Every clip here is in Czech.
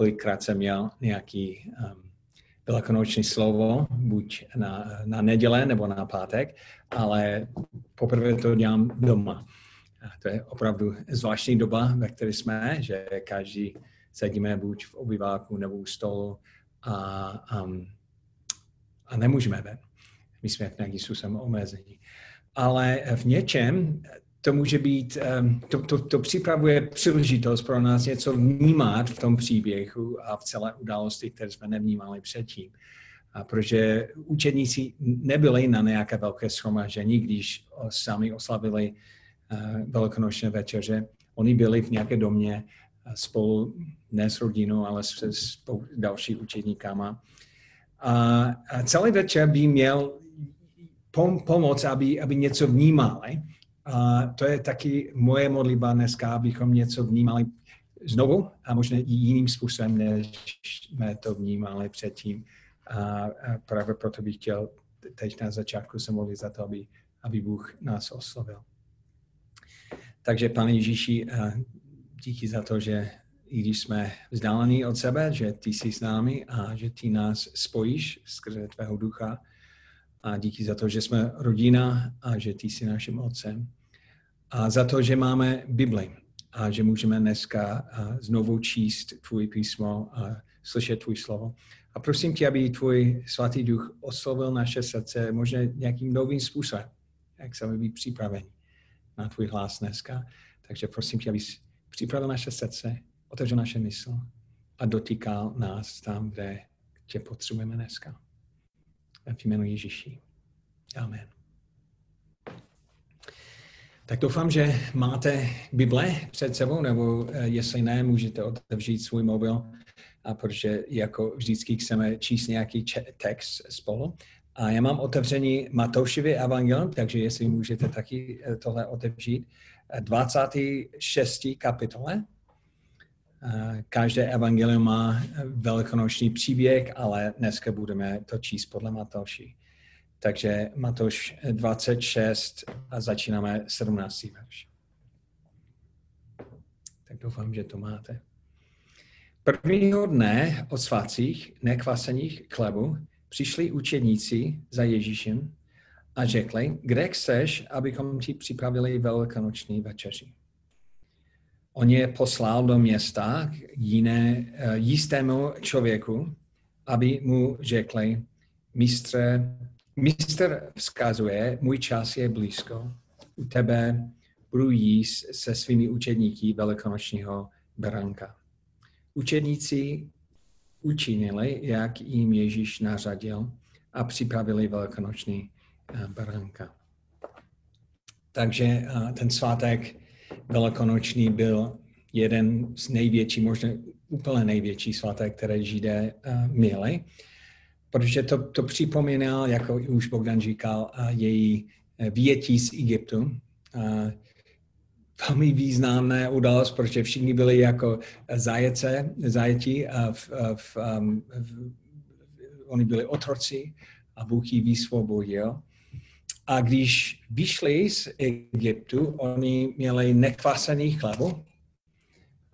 kolikrát jsem měl nějaký um, velikonoční slovo, buď na, na neděle nebo na pátek, ale poprvé to dělám doma. A to je opravdu zvláštní doba, ve které jsme, že každý sedíme buď v obyváku nebo u stolu a, um, a nemůžeme ven. My jsme v nějakým způsobem omezení. Ale v něčem to může být, um, to, to, to připravuje příležitost pro nás něco vnímat v tom příběhu a v celé události, které jsme nevnímali předtím. A protože učedníci nebyli na nějaké velké shromažení, když sami oslavili uh, velikonočné večeře. Oni byli v nějaké domě spolu ne s rodinou, ale s, s další učedníkama. A, a celý večer by měl pom, pomoc, aby, aby něco vnímali. A to je taky moje modlitba dneska, abychom něco vnímali znovu a možná jiným způsobem, než jsme to vnímali předtím. A právě proto bych chtěl teď na začátku se modlit za to, aby, aby Bůh nás oslovil. Takže, pane Ježíši, díky za to, že i když jsme vzdálení od sebe, že ty jsi s námi a že ty nás spojíš skrze tvého ducha. A díky za to, že jsme rodina a že ty jsi naším otcem. A za to, že máme Bibli a že můžeme dneska znovu číst tvůj písmo a slyšet tvůj slovo. A prosím tě, aby tvůj svatý duch oslovil naše srdce možná nějakým novým způsobem, jak se být připraveni na tvůj hlas dneska. Takže prosím tě, abys připravil naše srdce, otevřel naše mysl a dotýkal nás tam, kde tě potřebujeme dneska. V jménu Ježíši. Amen. Tak doufám, že máte Bible před sebou, nebo eh, jestli ne, můžete otevřít svůj mobil, a protože jako vždycky chceme číst nějaký text spolu. A já mám otevření Matoušovy evangelium, takže jestli můžete taky eh, tohle otevřít. 26. kapitole. Každé evangelium má velikonoční příběh, ale dneska budeme to číst podle Matouši. Takže Matouš 26 a začínáme 17. verš. Tak doufám, že to máte. Prvního dne od svátcích nekvasených chlebu přišli učedníci za Ježíšem a řekli, kde chceš, abychom ti připravili velikonoční večeři. On je poslal do města jiné, uh, jistému člověku, aby mu řekli, mistře, mistr vzkazuje, můj čas je blízko, u tebe budu jíst se svými učedníky velikonočního beránka. Učedníci učinili, jak jim Ježíš nařadil a připravili velikonoční Eh, beránka. Takže eh, ten svátek velikonoční byl jeden z největší, možná úplně největší svátek, které Židé eh, měli, protože to, to připomínal, jako už Bogdan říkal, její větí z Egyptu. Velmi významné událost, protože všichni byli jako zajece, zajetí a v, v, v, oni byli otroci a Bůh ji vysvobodil. A když vyšli z Egyptu, oni měli nekvasený chlebo.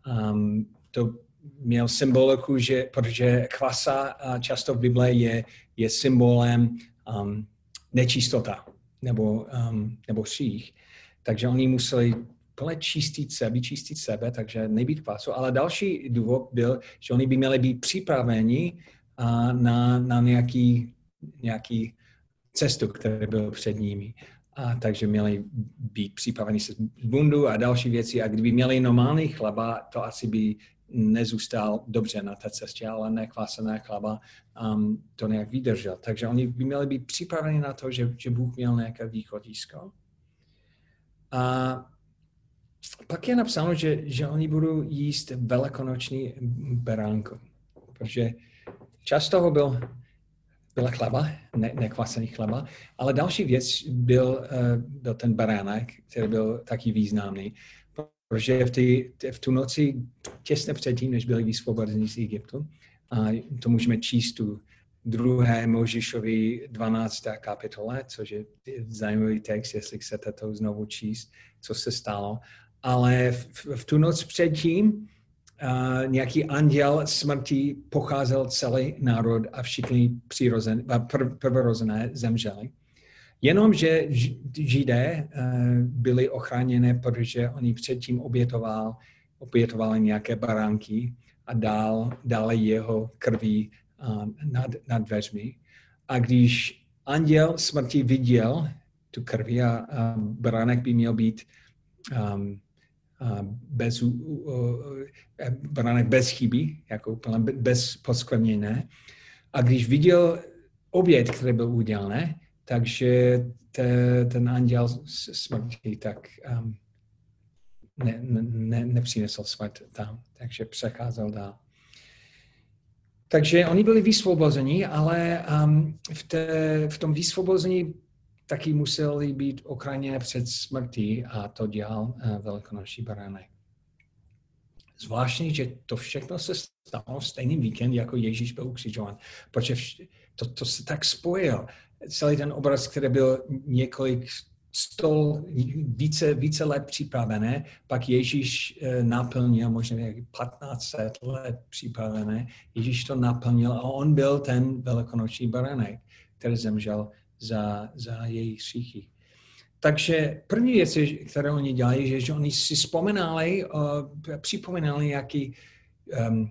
Um, to měl symboliku, že, protože kvasa často v Bible je, je symbolem um, nečistota nebo, um, nebo ších. Takže oni museli plně čistit sebe, vyčistit sebe, takže nebýt kvasu. Ale další důvod byl, že oni by měli být připraveni uh, na, na nějaký, nějaký cestu, která byla před nimi. A takže měli být připraveni se bundu a další věci. A kdyby měli normální chleba, to asi by nezůstal dobře na té cestě, ale nekvasené chleba um, to nějak vydržel. Takže oni by měli být připraveni na to, že, že Bůh měl nějaké východisko. A pak je napsáno, že, že oni budou jíst velikonoční beránku, protože čas toho byl byla chleba, ne, nekvasený chleba, ale další věc byl, uh, byl ten baránek, který byl taky významný, protože v, ty, v tu noci těsně předtím, než byli vysvobozeni z Egyptu, a to můžeme číst tu druhé Možišovi 12. kapitole, což je zajímavý text, jestli chcete to znovu číst, co se stalo. Ale v, v tu noc předtím uh, nějaký anděl smrti pocházel celý národ a všichni prv, prvorozené zemřeli. Jenomže židé uh, byli ochráněné, protože oni předtím obětoval, obětovali nějaké baránky a dál, dále jeho krví uh, nad, nad dveřmi. A když anděl smrti viděl tu krví a, a baránek by měl být um, bez, baranek bez chyby, jako úplně bez poskvrněné. A když viděl oběd, který byl udělaný, takže te, ten anděl smrti tak um, ne, ne, nepřinesl smrt tam, takže přecházel dál. Takže oni byli vysvobozeni, ale um, v, té, v tom vysvobození taky museli být ochráněni před smrtí a to dělal uh, velikonoční baránek. Zvláštní, že to všechno se stalo stejný víkend, jako Ježíš byl ukřižován, protože to, to se tak spojil. Celý ten obraz, který byl několik stol více, více let připravené, pak Ježíš eh, naplnil, možná 1500 let připravené, Ježíš to naplnil a on byl ten velikonoční baranek, který zemřel za, za její hříchy. Takže první věc, které oni dělají, je, že oni si vzpomínali, uh, připomínali nějaký um,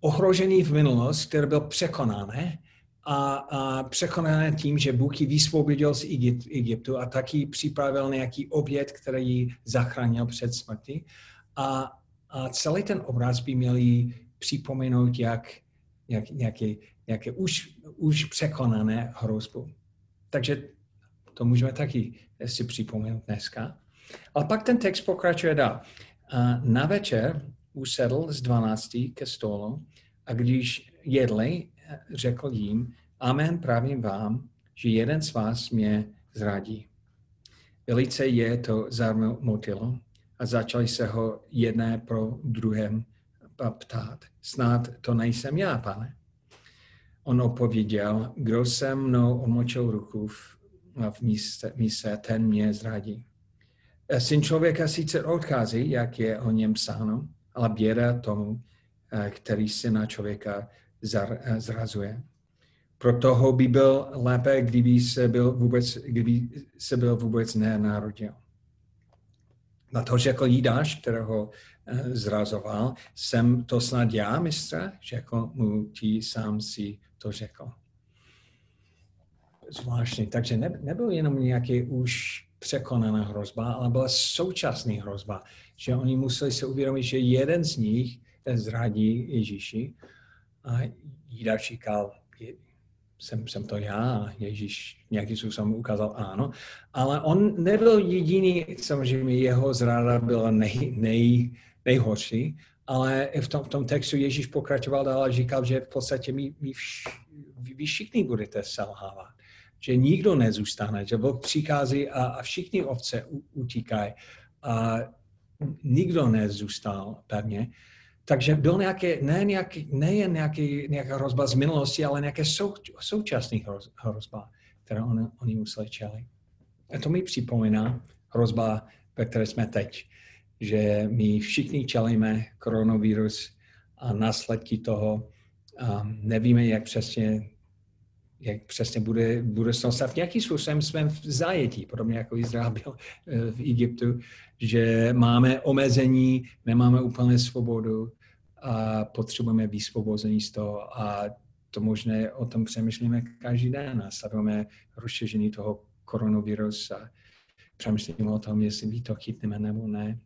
ohrožený v minulosti, který byl překonaný a, a překonané tím, že Bůh ji vysvobodil z Egyptu a taky připravil nějaký oběd, který ji zachránil před smrti. A, a celý ten obraz by měli připomenout jak, jak nějaké, nějaké už, už překonané hrozbu. Takže to můžeme taky si připomenout dneska. Ale pak ten text pokračuje dál. Na večer usedl z dvanácti ke stolu a když jedli, řekl jim, Amen, právím vám, že jeden z vás mě zradí. Velice je to zarmotilo a začali se ho jedné pro druhém ptát. Snad to nejsem já, pane. On odpověděl, kdo se mnou omočil ruku v, v míse, míse, ten mě zradí. Syn člověka sice odchází, jak je o něm psáno, ale běda tomu, eh, který syna člověka eh, zrazuje. Pro toho by byl lépe, kdyby se byl vůbec, kdyby se byl vůbec nenarodil. Na to řekl Jídáš, kterého eh, zrazoval, jsem to snad já, mistře? Řekl mu ti sám si to řekl. Zvláštní. Takže ne, nebyl jenom nějaký už překonaná hrozba, ale byla současná hrozba, že oni museli se uvědomit, že jeden z nich zradí Ježíši a Jídáš říkal, jsem, jsem to já Ježíš nějakým způsobem ukázal ano. Ale on nebyl jediný, samozřejmě jeho zráda byla nej, nej, nejhorší, ale v tom, v tom textu Ježíš pokračoval dál a říkal, že v podstatě my, my vš, vy všichni budete selhávat. Že nikdo nezůstane, že vlk přichází a, a všichni ovce utíkají a nikdo nezůstal pevně. Takže byl nějaké, ne nějaký, nejen nějaký, nějaká hrozba z minulosti, ale nějaké sou, současný hrozba, které on, oni museli čelit. A to mi připomíná hrozba, ve které jsme teď. Že my všichni čelíme koronavirus a následky toho a nevíme, jak přesně, jak přesně bude budoucnost. A v nějaký způsobem jsme v zajetí, podobně jako Izrael byl eh, v Egyptu, že máme omezení, nemáme úplně svobodu a potřebujeme vysvobození z toho a to možné o tom přemýšlíme každý den a sledujeme rozšíření toho koronavirus a přemýšlíme o tom, jestli to chytneme nebo ne.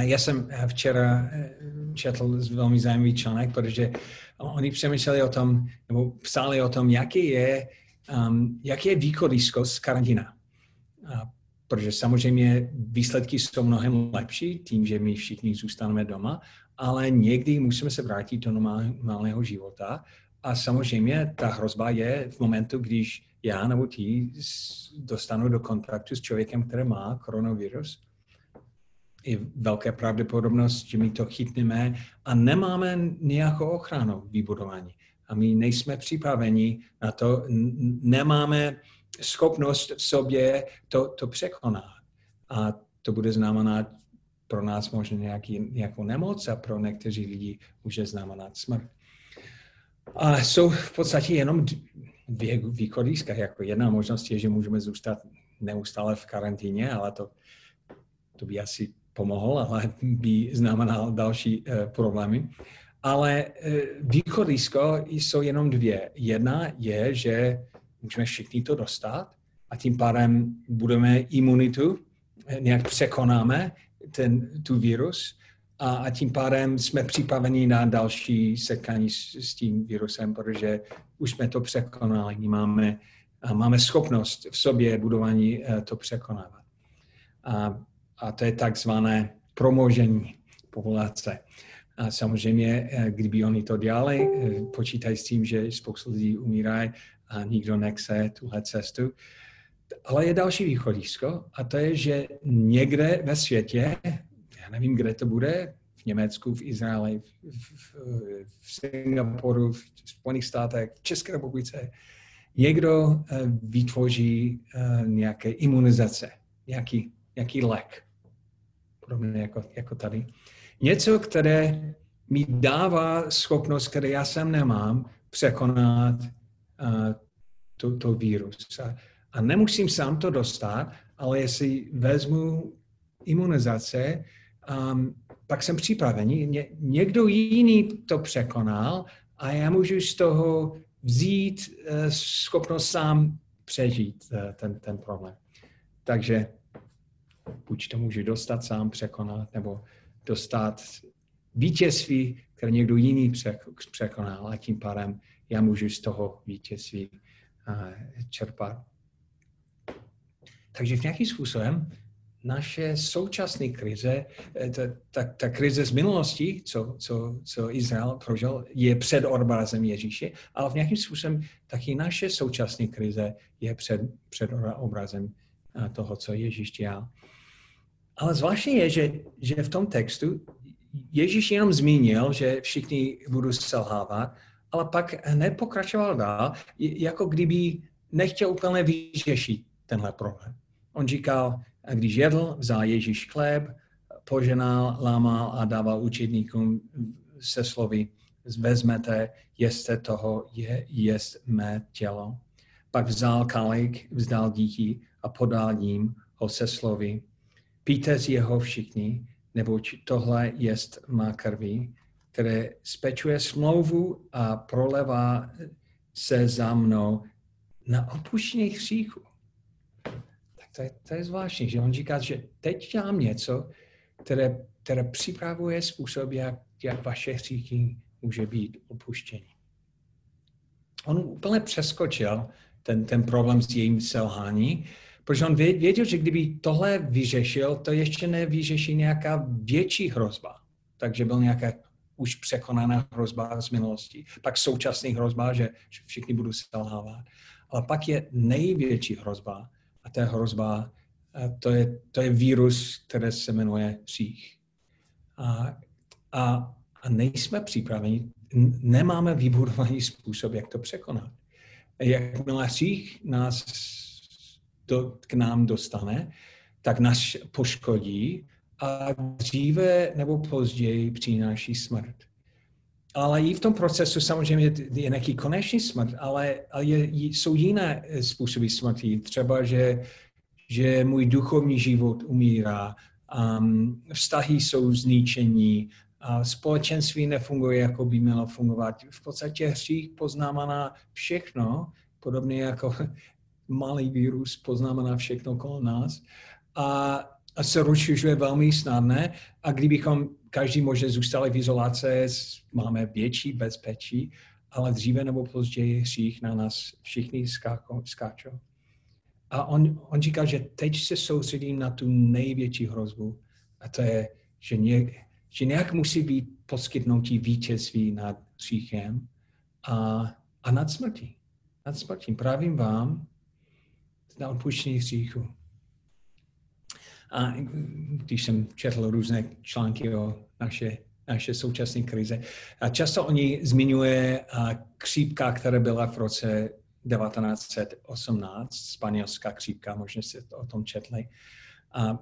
Já jsem včera eh, četl velmi zajímavý článek, protože oni přemýšleli o tom, nebo psali o tom, jaký je, um, jaký je východisko z karantína. A protože samozřejmě výsledky jsou mnohem lepší tím, že my všichni zůstaneme doma, ale někdy musíme se vrátit do normálního života a samozřejmě ta hrozba je v momentu, když já nebo ti dostanu do kontaktu s člověkem, který má koronavirus. Je velké pravděpodobnost, že my to chytneme a nemáme nějakou ochranu vybudování. A my nejsme připraveni na to, nemáme schopnost v sobě to, to překonat. A to bude znamenat pro nás možná nějaký, nějakou nemoc a pro někteří lidi může znamenat smrt. A jsou v podstatě jenom dvě východiska. Jako jedna možnost je, že můžeme zůstat neustále v karanténě, ale to, to by asi pomohlo, ale by znamenalo další uh, problémy. Ale uh, východisko jsou jenom dvě. Jedna je, že můžeme všichni to dostat a tím pádem budeme imunitu, eh, nějak překonáme ten, tu virus a, a tím pádem jsme připraveni na další setkání s, s tím virusem, protože už jsme to překonali, máme, máme schopnost v sobě budování eh, to překonávat. A, a to je takzvané promožení populace. A samozřejmě, eh, kdyby oni to dělali, počítají s tím, že spoustu lidí umírají a nikdo nechce tuhle cestu, ale je další východisko a to je, že někde ve světě, já nevím, kde to bude, v Německu, v Izraeli, v, v, v Singapuru, v Spojených státech, v České republice, někdo eh, vytvoří eh, nějaké imunizace, nějaký, nějaký lék, podobně jako, jako tady. Něco, které mi dává schopnost, které já sem nemám, překonat uh, to, to virus. A, a nemusím sám to dostat, ale jestli vezmu imunizace, um, pak jsem připravený. Ně, někdo jiný to překonal a já můžu z toho vzít uh, schopnost sám přežít uh, ten, ten problém. Takže buď to můžu dostat sám, překonat, nebo dostat vítězství, které někdo jiný překonal a tím pádem já můžu z toho vítězství uh, čerpat. Takže v nějakým způsobem naše současné krize, eh, ta, ta, ta krize z minulosti, co, co, co Izrael prožil, je před obrazem Ježíše, ale v nějakým způsobem taky naše současné krize je před, před obrazem eh, toho, co Ježíš dělal. Ale zvláštní je, že, že v tom textu Ježíš jenom zmínil, že všichni budou selhávat, ale pak nepokračoval dál, jako kdyby nechtěl úplně vyřešit tenhle problém. On říkal, když jedl, vzal Ježíš chléb, poženal, lámal a dával učedníkům se slovy, vezmete, jeste toho, je, jest mé tělo. Pak vzal kalich, vzdal dítí a podal jim ho se slovy, píte z jeho všichni, neboť tohle jest má krví, které spečuje smlouvu a prolevá se za mnou na opuštění hříchu to je, to je zvláštní, že on říká, že teď dělám něco, které, které připravuje způsob, jak, jak vaše hříchy může být opuštění. On úplně přeskočil ten, ten problém s jejím selhání, protože on věděl, že kdyby tohle vyřešil, to ještě nevyřeší nějaká větší hrozba. Takže byl nějaká už překonaná hrozba z minulosti. Pak současný hrozba, že, všichni budou selhávat. Ale pak je největší hrozba, a je hrozba, to je, to je vírus, který se jmenuje přích. A, a, a nejsme připraveni, nemáme vybudovaný způsob, jak to překonat. Jakmile přích nás do, k nám dostane, tak nás poškodí a dříve nebo později přináší smrt. Ale i v tom procesu samozřejmě je nějaký konečný smrt, ale, ale je, jsou jiné způsoby smrti. Třeba, že, že můj duchovní život umírá, um, vztahy jsou zničení, a společenství nefunguje, jako by mělo fungovat. V podstatě hřích poznávaná všechno, podobně jako malý vírus poznávaná všechno kolem nás. A, a se rozšiřuje velmi snadné. A kdybychom každý možná zůstali v izolace, máme větší bezpečí, ale dříve nebo později hřích na nás všichni skáčou. A on, on říká, že teď se soustředím na tu největší hrozbu a to je, že, ně, že nějak musí být poskytnutí vítězství nad hříchem a, a nad smrtí. Nad smrtí. Právím vám na odpuštění hříchu. A když jsem četl různé články o naše, naše současné krize, a často oni zmiňuje křípka, která byla v roce 1918, španělská křípka, možná jste o tom četli. A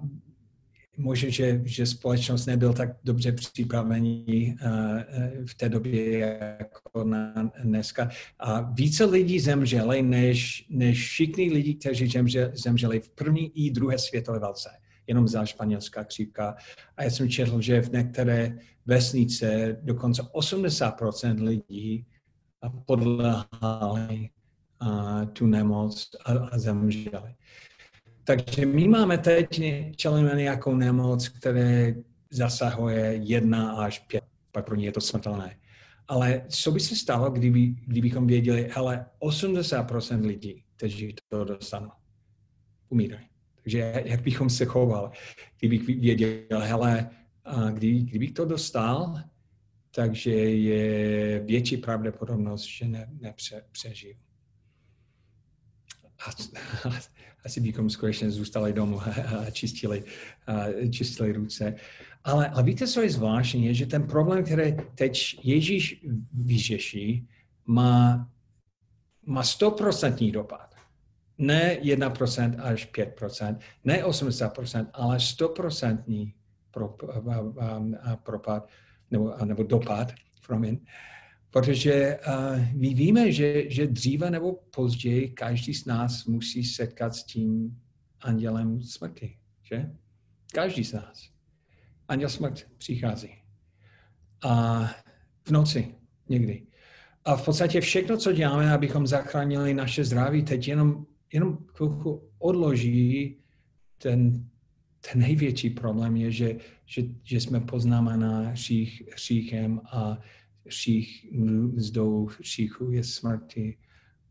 možná, že, že společnost nebyl tak dobře připravený uh, v té době jako na dneska. A více lidí zemřeli, než, než všichni lidi, kteří zemřeli v první i druhé světové válce. Jenom za španělská křivka. A já jsem četl, že v některé vesnice dokonce 80% lidí podlehali uh, tu nemoc a, a zemřeli. Takže my máme teď, čelíme nějakou nemoc, která zasahuje jedna až pět, pak pro ně je to smrtelné. Ale co by se stalo, kdyby, kdybychom věděli, hele, 80% lidí, kteří to dostanou, umírají. Takže jak bychom se chovali, kdybych věděl, hele, kdy, kdybych to dostal, takže je větší pravděpodobnost, že ne, nepřežiju. Asi bychom skutečně zůstali domů a čistili, a čistili ruce. Ale, ale víte, co je zvláštní, je, že ten problém, který teď Ježíš vyřeší, má, má 100% dopad. Ne 1% až 5%, ne 80%, ale 100% propad nebo, nebo dopad, promiň. Protože uh, my víme, že, že dříve nebo později každý z nás musí setkat s tím andělem smrti, že? Každý z nás. Anděl smrt přichází. A v noci někdy. A v podstatě všechno, co děláme, abychom zachránili naše zdraví, teď jenom, jenom chvilku odloží ten, ten největší problém je, že, že, že jsme poznámena hřích, hříchem a všich mzdou hříchu je smrti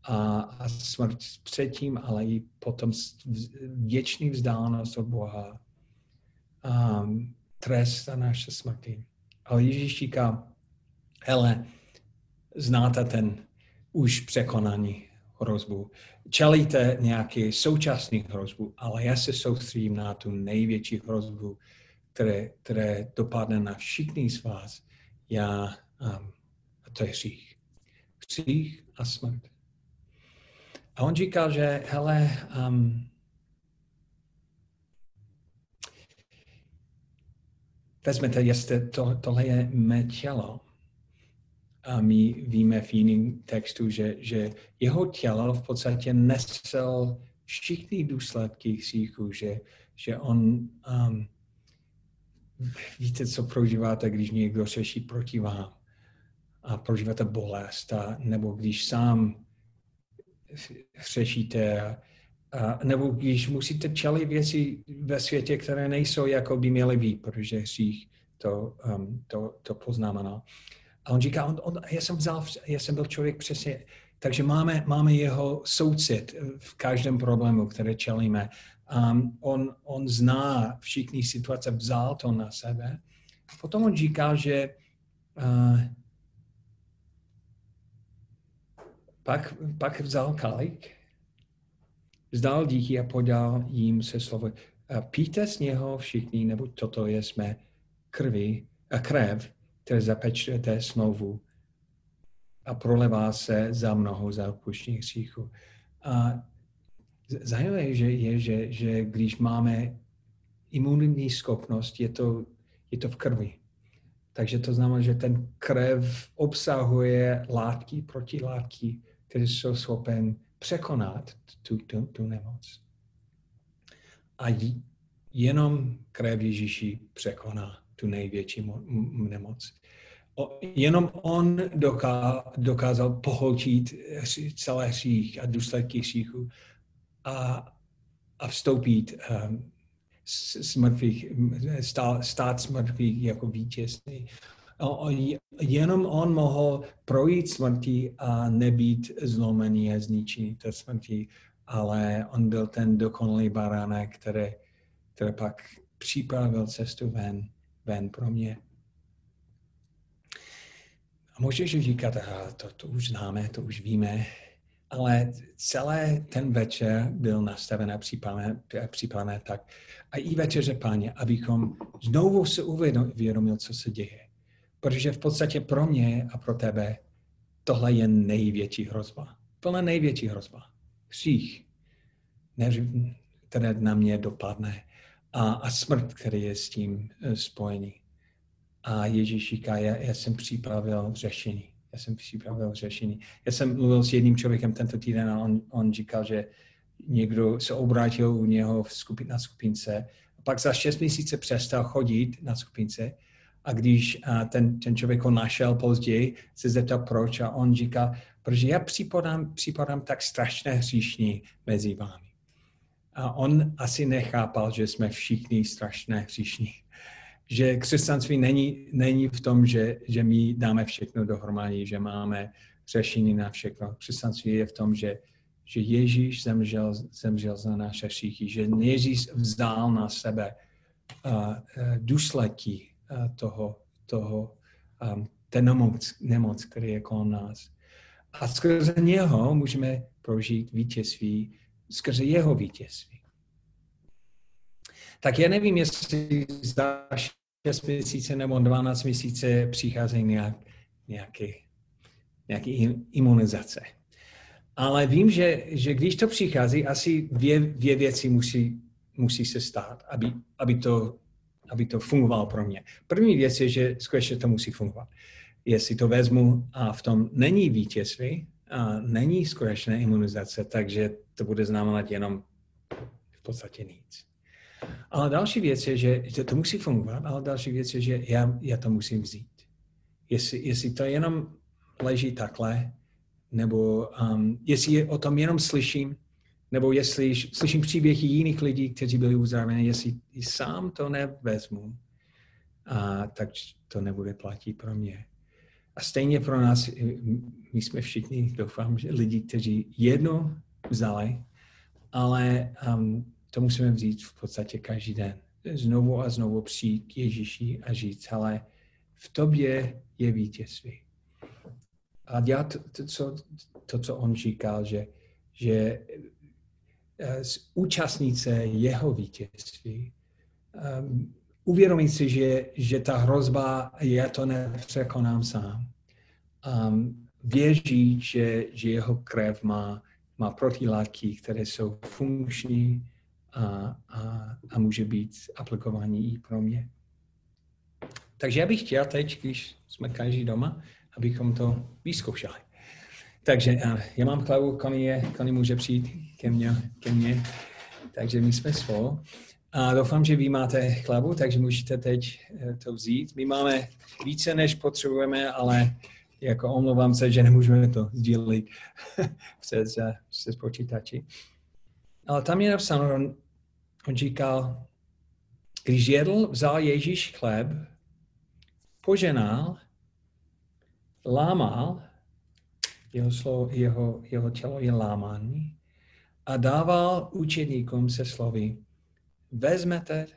a, a smrt předtím, ale i potom věčný vzdálenost od Boha. Um, trest za naše smrti. Ale Ježíš říká, hele, znáte ten už překonaný hrozbu. Čelíte nějaký současný hrozbu, ale já se soustředím na tu největší hrozbu, které, které dopadne na všichni z vás. Já Um, a to je hřích. Hřích a smrt. A on říkal, že hele, um, vezmete, jestli to, tohle je mé tělo. A my víme v jiném textu, že, že jeho tělo v podstatě nesel všichni důsledky hříchu, že, že on, um, víte, co prožíváte, když někdo řeší proti vám a prožíváte bolest, a, nebo když sám řešíte, a, nebo když musíte čelit věci ve světě, které nejsou, jako by měly být, protože hřích to, um, to, to poznamená. A on říká, on, on, já, jsem vzal, já jsem byl člověk přesně, takže máme, máme jeho soucit v každém problému, které čelíme. Um, on, on zná všechny situace, vzal to na sebe. Potom on říká, že uh, Pak, pak vzal kalich, vzdal díky a podal jim se slovo. Píte z něho všichni, nebo toto je jsme krvi a krev, které zapečujete smlouvu a prolevá se za mnoho za odpuštění hříchu. A zajímavé je, je že, že když máme imunitní schopnost, je to, je to v krvi. Takže to znamená, že ten krev obsahuje látky, protilátky, který jsou schopen překonat tu, tu, tu nemoc. A jenom krev Ježíši překoná tu největší mo- nemoc. O, jenom on doká, dokázal pohltit celé hřích a důsledky hříchu a, a vstoupit um, mrtvých, stát, stát smrtvých jako vítězný jenom on mohl projít smrti a nebýt zlomený a zničený té smrti, ale on byl ten dokonalý baránek, který, který pak připravil cestu ven, ven pro mě. A můžeš říkat, a to, to už známe, to už víme, ale celé ten večer byl nastaven a připraven tak. A i večeře, páně, abychom znovu se uvědomil, co se děje. Protože v podstatě pro mě a pro tebe tohle je největší hrozba. Tohle největší hrozba. Hřích, které na mě dopadne. a, a smrt, který je s tím eh, spojený. A Ježíš říká, já, já jsem připravil řešení. Já jsem připravil řešení. Já jsem mluvil s jedním člověkem tento týden a on, on říkal, že někdo se obrátil u něho v skupin, na skupince a pak za šest měsíců přestal chodit na skupince a když a ten, ten člověk ho našel později, se zeptal proč a on říká, protože já připadám, připadám tak strašně hříšní mezi vámi. A on asi nechápal, že jsme všichni strašně hříšní. Že křesťanství není, není v tom, že, že my dáme všechno dohromady, že máme řešení na všechno. Křesťanství je v tom, že, že Ježíš zemřel, zemřel za naše hříchy, že Ježíš vzal na sebe uh, důsledky uh, toho, toho um, ten nemoc, nemoc, který je kolem nás. A skrze něho můžeme prožít vítězství skrze jeho vítězství. Tak já nevím, jestli za 6 měsíce nebo 12 měsíce přichází nějak, nějaký, nějaký imunizace. Ale vím, že, že když to přichází, asi dvě, dvě věci musí, musí se stát, aby, aby, to, aby to fungovalo pro mě. První věc je, že skutečně to musí fungovat. Jestli to vezmu a v tom není vítězství, a není skutečné imunizace, takže to bude znamenat jenom v podstatě nic. Ale další věc je, že, že to musí fungovat, ale další věc je, že já, já to musím vzít. Jestli, jestli to jenom leží takhle, nebo um, jestli o tom jenom slyším, nebo jestli slyším příběhy jiných lidí, kteří byli uzdraveni, jestli sám to nevezmu, a, tak to nebude platit pro mě. A stejně pro nás, my jsme všichni, doufám, že lidi, kteří jedno vzali, ale um, to musíme vzít v podstatě každý den. Znovu a znovu přijít k Ježíši a říct, ale v tobě je vítězství. A dělat to, co, to, co on říkal, že, že eh, účastnit se jeho vítězství, um, uvědomit si, že, že ta hrozba, je to nepřekonám sám. Um, věří, že, že jeho krev má, má protilátky, které jsou funkční a, a, a může být aplikovaný i pro mě. Takže já bych chtěl teď, když jsme každý doma, abychom to vyzkoušeli. Takže já mám hlavu, Kony, je, Kony může přijít ke mně, ke mně. Takže my jsme svou. A doufám, že vy máte chlavu, takže můžete teď eh, to vzít. My máme více, než potřebujeme, ale jako omlouvám se, že nemůžeme to sdílit přes, přes počítači. Ale tam je napsáno, on, on říkal, když jedl, vzal Ježíš chleb, poženal, lámal, jeho, slovo, jeho, jeho tělo je lámání, a dával učedníkům se slovy, vezmete,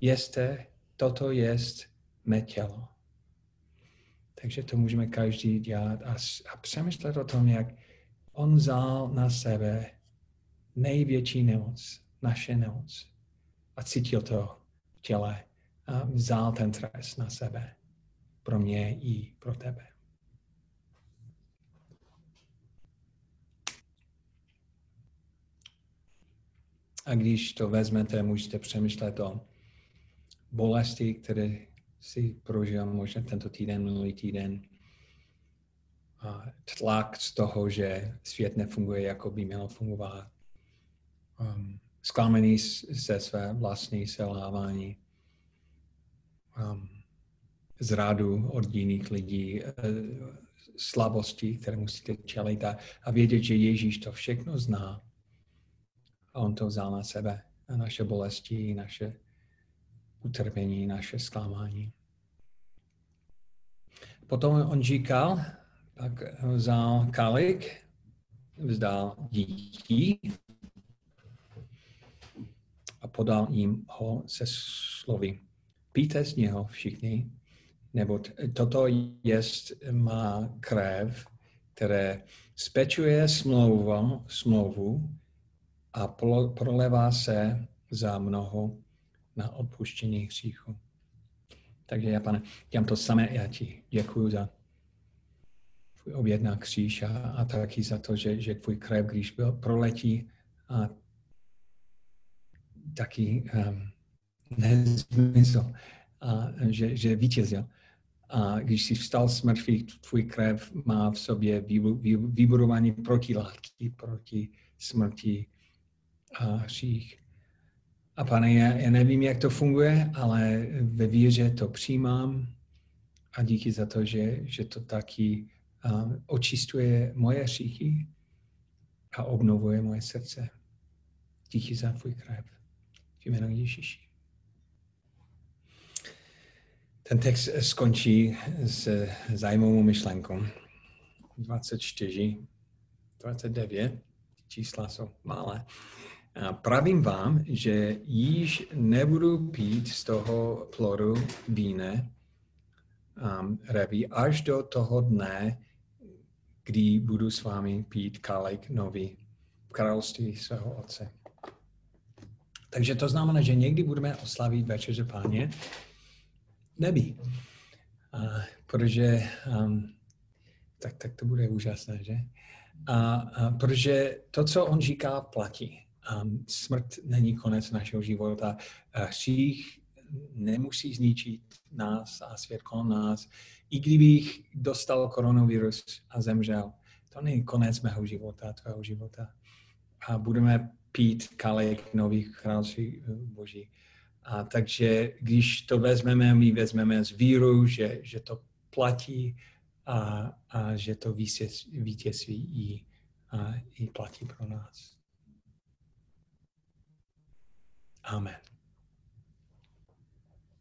jeste, toto jest mé tělo. Takže to můžeme každý dělat a, a přemýšlet o tom, jak on vzal na sebe největší nemoc, naše nemoc a cítil to v těle a vzal ten trest na sebe pro mě i pro tebe. A když to vezmete, můžete přemýšlet o bolesti, které si prožil možná tento týden, minulý týden. A tlak z toho, že svět nefunguje, jako by měl fungovat. Um, zklamený ze své vlastní selhávání. Um, zradu od jiných lidí, uh, slabosti, které musíte čelit a, a vědět, že Ježíš to všechno zná a on to vzal na sebe. A naše bolesti, naše utrpení, naše zklamání. Potom on říkal, tak vzal kalik, vzdal dítí a podal jim ho se slovy. Píte z něho všichni, nebo toto je má krev, které spečuje smlouvu, smlouvu a prolevá se za mnoho na odpuštění hříchu. Takže já, pane, dělám to samé, já ti děkuji za tvůj oběd na kříž a, a taky za to, že, že tvůj krev, když byl proletí, a taky um, nezmysl, a, že, že vítězil. A když jsi vstal z mrtvých, tvůj krev má v sobě vybudování protilátky proti smrti a hřích. A pane, já, já nevím, jak to funguje, ale ve víře to přijímám a díky za to, že, že to taky uh, očistuje moje hříchy a obnovuje moje srdce. Díky za tvůj krev. V jménu Ježíši. Ten text skončí s zajímavou myšlenkou. 24, 29, čísla jsou malé. Pravím vám, že již nebudu pít z toho plodu víne um, reví až do toho dne, kdy budu s vámi pít kalek nový v království svého otce. Takže to znamená, že někdy budeme oslavit večeře páně nebí. A, protože um, tak, tak to bude úžasné, že? A, a protože to, co on říká, platí. Um, smrt není konec našeho života. Hřích nemusí zničit nás a svět kolem nás. I kdybych dostal koronavirus a zemřel, to není konec mého života, tvého života. A budeme pít kalek nových království eh, boží. A takže když to vezmeme, my vezmeme z víru, že, že to platí a, a že to vítězství i, a, i platí pro nás. Amen.